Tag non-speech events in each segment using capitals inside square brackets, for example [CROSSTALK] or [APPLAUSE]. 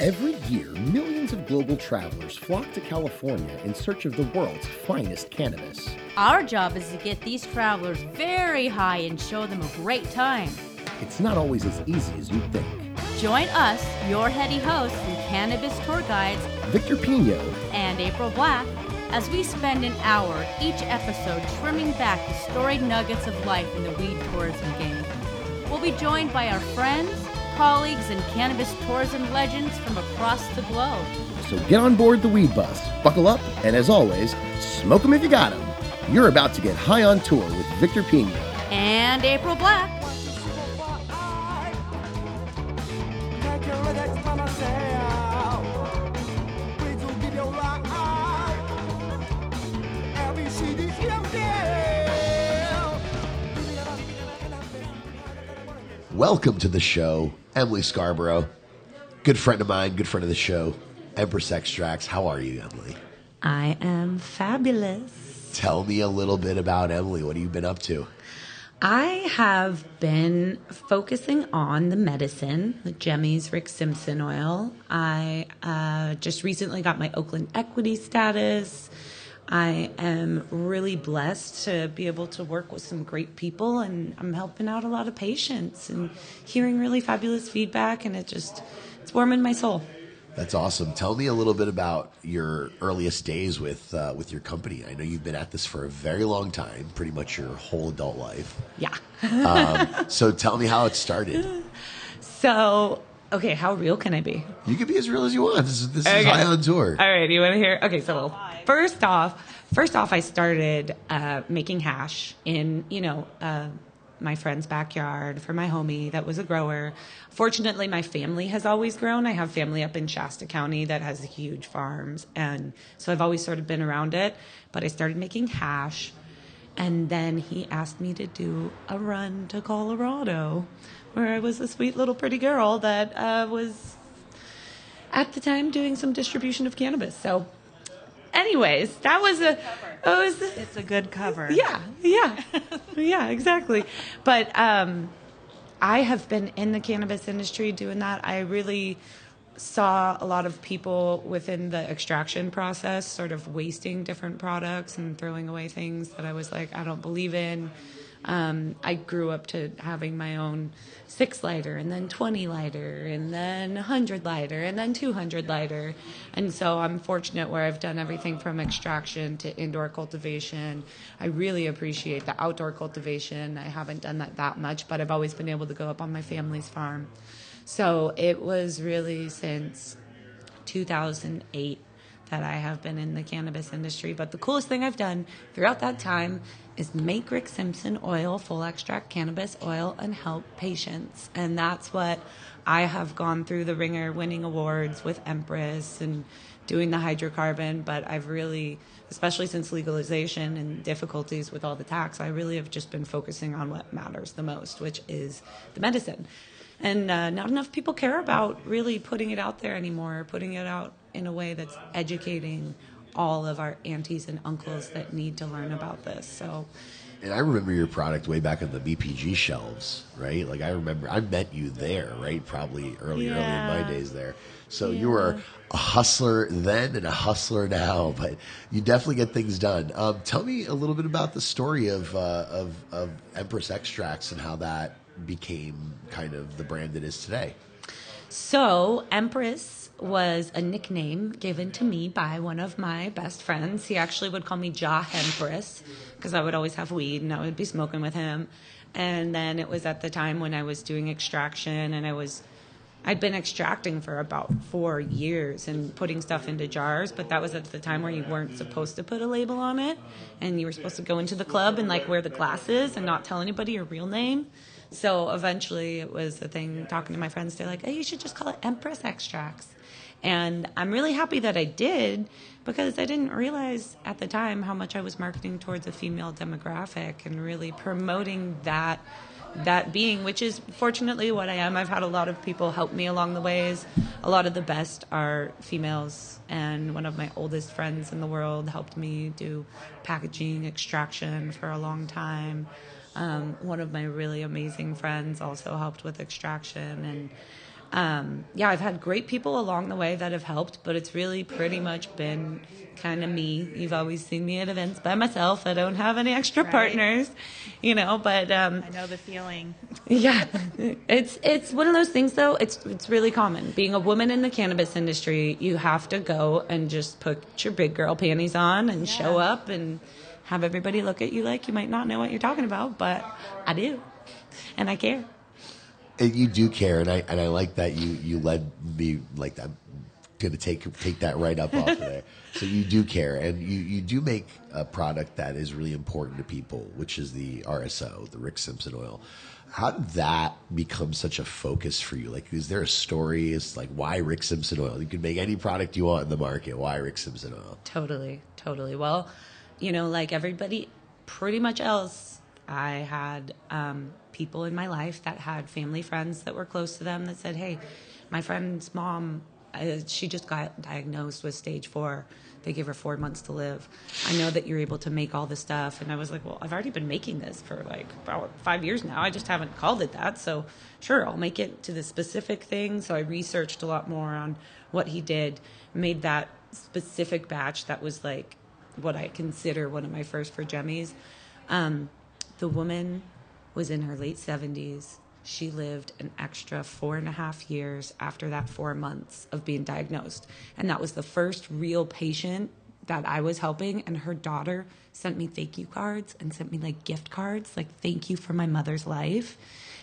Every year, millions of global travelers flock to California in search of the world's finest cannabis. Our job is to get these travelers very high and show them a great time. It's not always as easy as you'd think. Join us, your heady hosts and cannabis tour guides, Victor Pino and April Black, as we spend an hour each episode trimming back the storied nuggets of life in the weed tourism game. We'll be joined by our friends, colleagues, and cannabis tourism legends from across the globe. So get on board the weed bus, buckle up, and as always, smoke 'em if you got 'em. You're about to get high on tour with Victor Pino. And April Black. Welcome to the show, Emily Scarborough. Good friend of mine, good friend of the show, Empress Extracts. How are you, Emily? I am fabulous. Tell me a little bit about Emily. What have you been up to? I have been focusing on the medicine, the Gemmy's Rick Simpson oil. I uh, just recently got my Oakland equity status. I am really blessed to be able to work with some great people, and I'm helping out a lot of patients and hearing really fabulous feedback, and it just it's warming my soul. That's awesome. Tell me a little bit about your earliest days with uh, with your company. I know you've been at this for a very long time, pretty much your whole adult life. Yeah. Um, so tell me how it started. [LAUGHS] So, okay, how real can I be? You can be as real as you want. This is, this is Okay. high on tour. All right, you want to hear? Okay, so first off, first off, I started uh, making hash in you know uh, my friend's backyard for my homie that was a grower. Fortunately, my family has always grown. I have family up in Shasta County that has huge farms, and so I've always sort of been around it. But I started making hash. And then he asked me to do a run to Colorado, where I was a sweet little pretty girl that uh, was at the time doing some distribution of cannabis. So, anyways, that was a. It was, It's a good cover. yeah, yeah, yeah, exactly. But um, I have been in the cannabis industry doing that. I really saw a lot of people within the extraction process sort of wasting different products and throwing away things that I was like, I don't believe in. Um, I grew up to having my own six lighter and then 20 lighter and then 100 lighter and then 200 lighter. And so I'm fortunate where I've done everything from extraction to indoor cultivation. I really appreciate the outdoor cultivation. I haven't done that that much, but I've always been able to go up on my family's farm. So it was really since 2008 that I have been in the cannabis industry. But the coolest thing I've done throughout that time is make Rick Simpson oil, full extract cannabis oil, and help patients. And that's what I have gone through the ringer, winning awards with Empress and doing the hydrocarbon. But I've really, especially since legalization and difficulties with all the tax, I really have just been focusing on what matters the most, which is the medicine. And uh, not enough people care about really putting it out there anymore, putting it out in a way that's educating all of our aunties and uncles that need to learn about this. So, And I remember your product way back on the BPG shelves, right? Like I remember I met you there, right? Probably early, early in my days there. So you were a hustler then and a hustler now, but you definitely get things done. Um, tell me a little bit about the story of, uh, of of Empress Extracts and how that became kind of the brand it is today. so Empress was a nickname given to me by one of my best friends. He actually would call me Ja Empress because I would always have weed and I would be smoking with him. And then it was at the time when I was doing extraction and I was I'd been extracting for about four years and putting stuff into jars, but that was at the time where you weren't supposed to put a label on it, and you were supposed to go into the club and like wear the glasses and not tell anybody your real name. So eventually, it was a thing. Talking to my friends, they're like, "Oh, you should just call it Empress Extracts." And I'm really happy that I did because I didn't realize at the time how much I was marketing towards a female demographic and really promoting that that being, which is fortunately what I am. I've had a lot of people help me along the ways. A lot of the best are females, and one of my oldest friends in the world helped me do packaging extraction for a long time. Um, one of my really amazing friends also helped with extraction, and um, yeah, I've had great people along the way that have helped, but it's really pretty much been kind of me. You've always seen me at events by myself. I don't have any extra Right. partners, you know. But um, I know the feeling. yeah, it's it's one of those things though. It's it's really common. Being a woman in the cannabis industry, you have to go and just put your big girl panties on and show up and have everybody look at you like you might not know what you're talking about, but I do, and I care. And you do care, and I and I like that you you led me like I'm gonna take take that right up off of there. [LAUGHS] So you do care, and you you do make a product that is really important to people, which is the RSO, the Rick Simpson oil. How did that become such a focus for you? Like, is there a story? Is like why Rick Simpson oil? You can make any product you want in the market. Why Rick Simpson oil? Totally, totally. Well, you know, like everybody pretty much else, I had um, people in my life that had family friends that were close to them that said, hey, my friend's mom, uh, she just got diagnosed with stage four. They gave her four months to live. I know that you're able to make all this stuff. And I was like, well, I've already been making this for like about five years now. I just haven't called it that. So, sure, I'll make it to the specific thing. So, I researched a lot more on what he did, made that specific batch that was like what I consider one of my first for Jemmies. Um, the woman was in her late 70s. She lived an extra four and a half years after that four months of being diagnosed. And that was the first real patient that I was helping. And her daughter sent me thank you cards and sent me like gift cards, like thank you for my mother's life.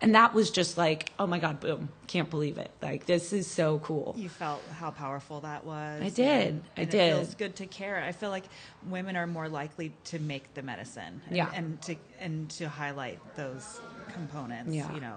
And that was just like, oh my God, boom, can't believe it. Like, this is so cool. You felt how powerful that was. I did. and- I and did. It feels good to care. I feel like women are more likely to make the medicine. And, Yeah. And to and to highlight those components. Yeah. You know.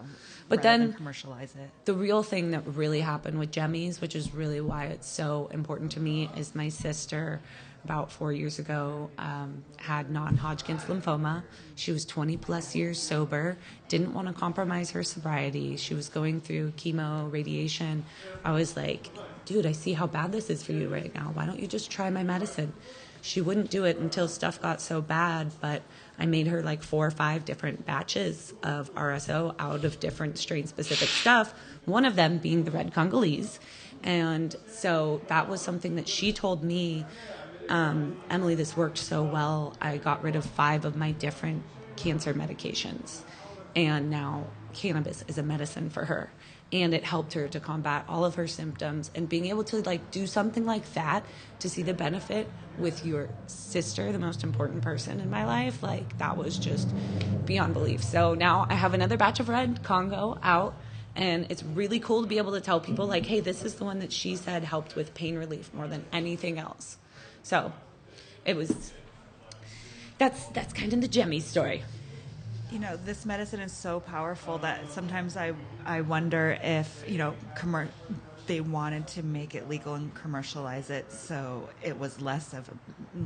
But then- commercialize it. the real thing that really happened with Jemmy's, which is really why it's so important to me, is my sister about four years ago um, had non-Hodgkin's lymphoma. She was 20 plus years sober, didn't want to compromise her sobriety. She was going through chemo, radiation. I was like, dude, I see how bad this is for you right now. Why don't you just try my medicine? She wouldn't do it until stuff got so bad, but I made her like four or five different batches of RSO out of different strain specific stuff, one of them being the red Congolese. And so that was something that she told me, um, Emily, this worked so well. I got rid of five of my different cancer medications. And now cannabis is a medicine for her. And it helped her to combat all of her symptoms. And being able to like do something like that to see the benefit with your sister, the most important person in my life, like that was just beyond belief. So now I have another batch of red Congo out. And it's really cool to be able to tell people, like, hey, this is the one that she said helped with pain relief more than anything else. So it was that's that's kind of the Jemmy story. you know this medicine is so powerful that sometimes i i wonder if you know commer- they wanted to make it legal and commercialize it so it was less of a,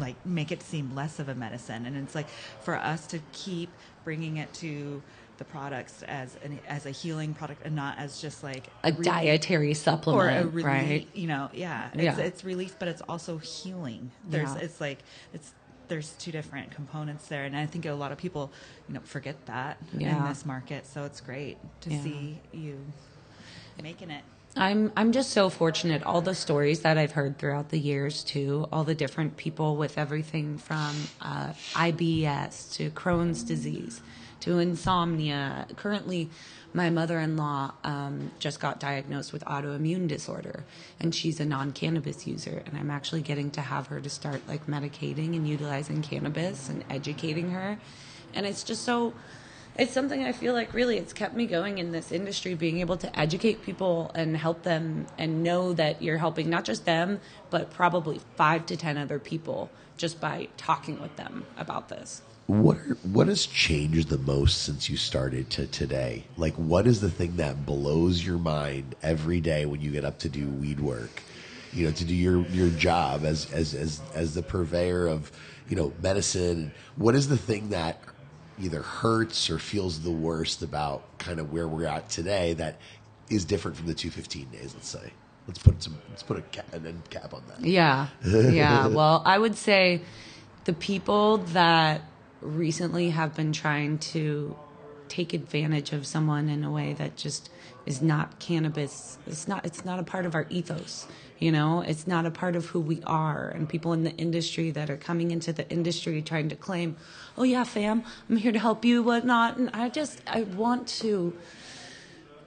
like make it seem less of a medicine and it's like for us to keep bringing it to the products as an as a healing product and not as just like A relief dietary or supplement, a relief, right? you know, yeah, it's, Yeah. it's relief, but it's also healing. There's, Yeah. it's like it's there's two different components there, and I think a lot of people, you know, forget that in this market. So it's great to Yeah. see you making it. I'm I'm just so fortunate. All the stories that I've heard throughout the years, too, all the different people with everything from uh, IBS to Crohn's disease to insomnia. Currently, my mother-in-law um, just got diagnosed with autoimmune disorder, and she's a non-cannabis user. And I'm actually getting to have her to start like medicating and utilizing cannabis and educating her, and it's just so it's something I feel like really it's kept me going in this industry, being able to educate people and help them and know that you're helping not just them, but probably five to 10 other people just by talking with them about this. What are, what has changed the most since you started to today? Like, what is the thing that blows your mind every day when you get up to do weed work? You know, to do your your job as as as as the purveyor of you know medicine. What is the thing that either hurts or feels the worst about kind of where we're at today that is different from the 215 days? Let's say. Let's put some. Let's put a cap, an end cap on that. Yeah. Yeah. [LAUGHS] well, I would say the people that recently have been trying to take advantage of someone in a way that just is not cannabis. It's not. It's not a part of our ethos. You know, it's not a part of who we are. And people in the industry that are coming into the industry trying to claim, "Oh yeah, fam, I'm here to help you," whatnot. And I just, I want to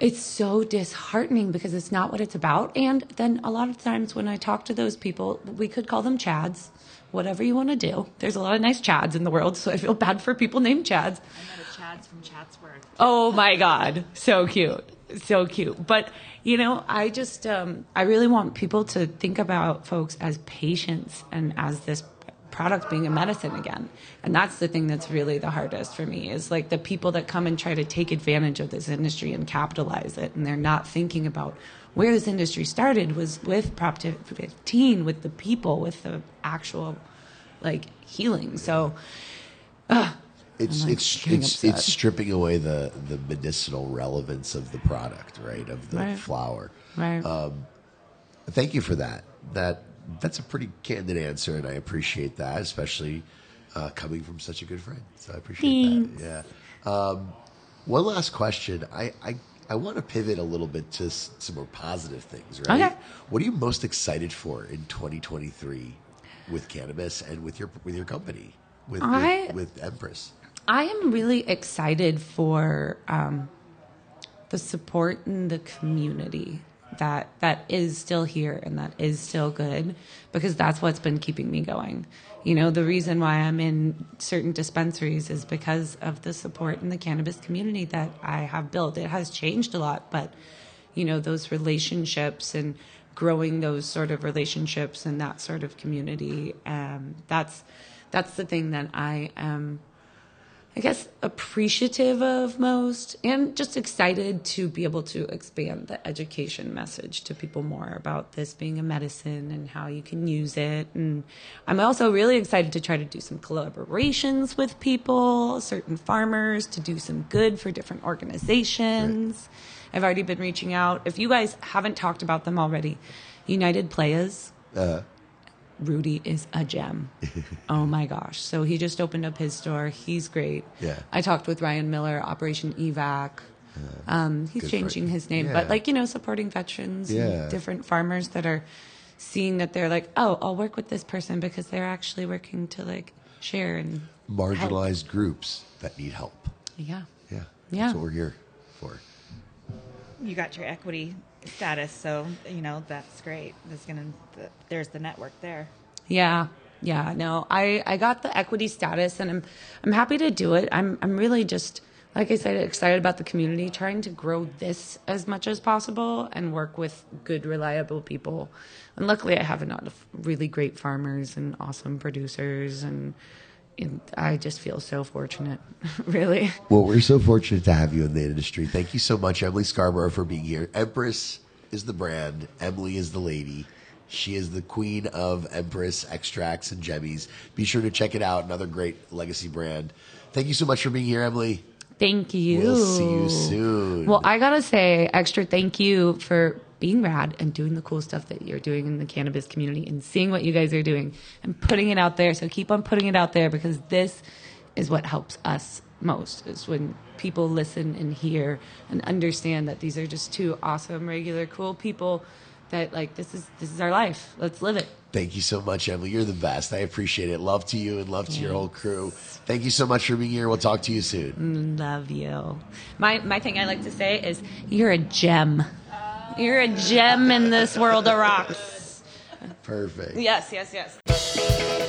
it's so disheartening because it's not what it's about. And then a lot of times when I talk to those people, we could call them Chads, whatever you want to do. There's a lot of nice Chads in the world, so I feel bad for people named Chads. I met a Chad's from Chatsworth. Oh my God, so cute, so cute. But you know, I just, um, I really want people to think about folks as patients and as this product being a medicine again. And that's the thing that's really the hardest for me is like the people that come and try to take advantage of this industry and capitalize it. And they're not thinking about where this industry started was with Prop 15, with the people, with the actual like healing. So, uh, it's like it's it's upset. it's stripping away the the medicinal relevance of the product, right? Of the Right. flower. right. Um, thank you for that. That that's a pretty candid answer, and I appreciate that, especially uh, coming from such a good friend. So I appreciate that. Yeah. Um, one last question. I I, I want to pivot a little bit to s- some more positive things. Right. Okay. What are you most excited for in 2023 with cannabis and with your with your company with I- with, with Empress? I am really excited for um, the support in the community that that is still here and that is still good because that's what's been keeping me going. You know, the reason why I'm in certain dispensaries is because of the support in the cannabis community that I have built. It has changed a lot, but you know, those relationships and growing those sort of relationships and that sort of community, um, that's that's the thing that I am I guess, appreciative of most and just excited to be able to expand the education message to people more about this being a medicine and how you can use it. And I'm also really excited to try to do some collaborations with people, certain farmers, to do some good for different organizations. I've already been reaching out. If you guys haven't talked about them already, United Playaz. Uh-huh. Rudy is a gem. [LAUGHS] oh my gosh. So he just opened up his store. He's great. Yeah. I talked with Ryan Miller, Operation EVAC. Um, he's Good changing his name, Yeah. but like, you know, supporting veterans Yeah. different farmers that are seeing that they're like, oh, I'll work with this person because they're actually working to like share and help. Marginalized groups that need help. Yeah. Yeah. Yeah. That's what we're here for. You got your equity status, so you know that's great. There's gonna there's the network there. Yeah. Yeah, no. I I got the equity status and I'm I'm happy to do it. I'm I'm really just like I said excited about the community trying to grow this as much as possible and work with good reliable people. And luckily I have a lot of really great farmers and awesome producers and, and I just feel so fortunate, [LAUGHS] really. Well, we're so fortunate to have you in the industry. Thank you so much, Emily Scarborough, for being here. Empress is the brand, Emily is the lady. She is the queen of Empress extracts and jemmies. Be sure to check it out. Another great legacy brand. Thank you so much for being here, Emily. Thank you. We'll see you soon. Well, I gotta say, extra thank you for being rad and doing the cool stuff that you're doing in the cannabis community and seeing what you guys are doing and putting it out there. So keep on putting it out there because this is what helps us most is when people listen and hear and understand that these are just two awesome, regular, cool people that like this is this is our life. Let's live it. Thank you so much, Emily. You're the best. I appreciate it. Love to you and love to your whole crew. Thank you so much for being here. We'll talk to you soon. Love you. My my thing I like to say is you're a gem. You're a gem in this world of rocks. Perfect. Yes, yes, yes.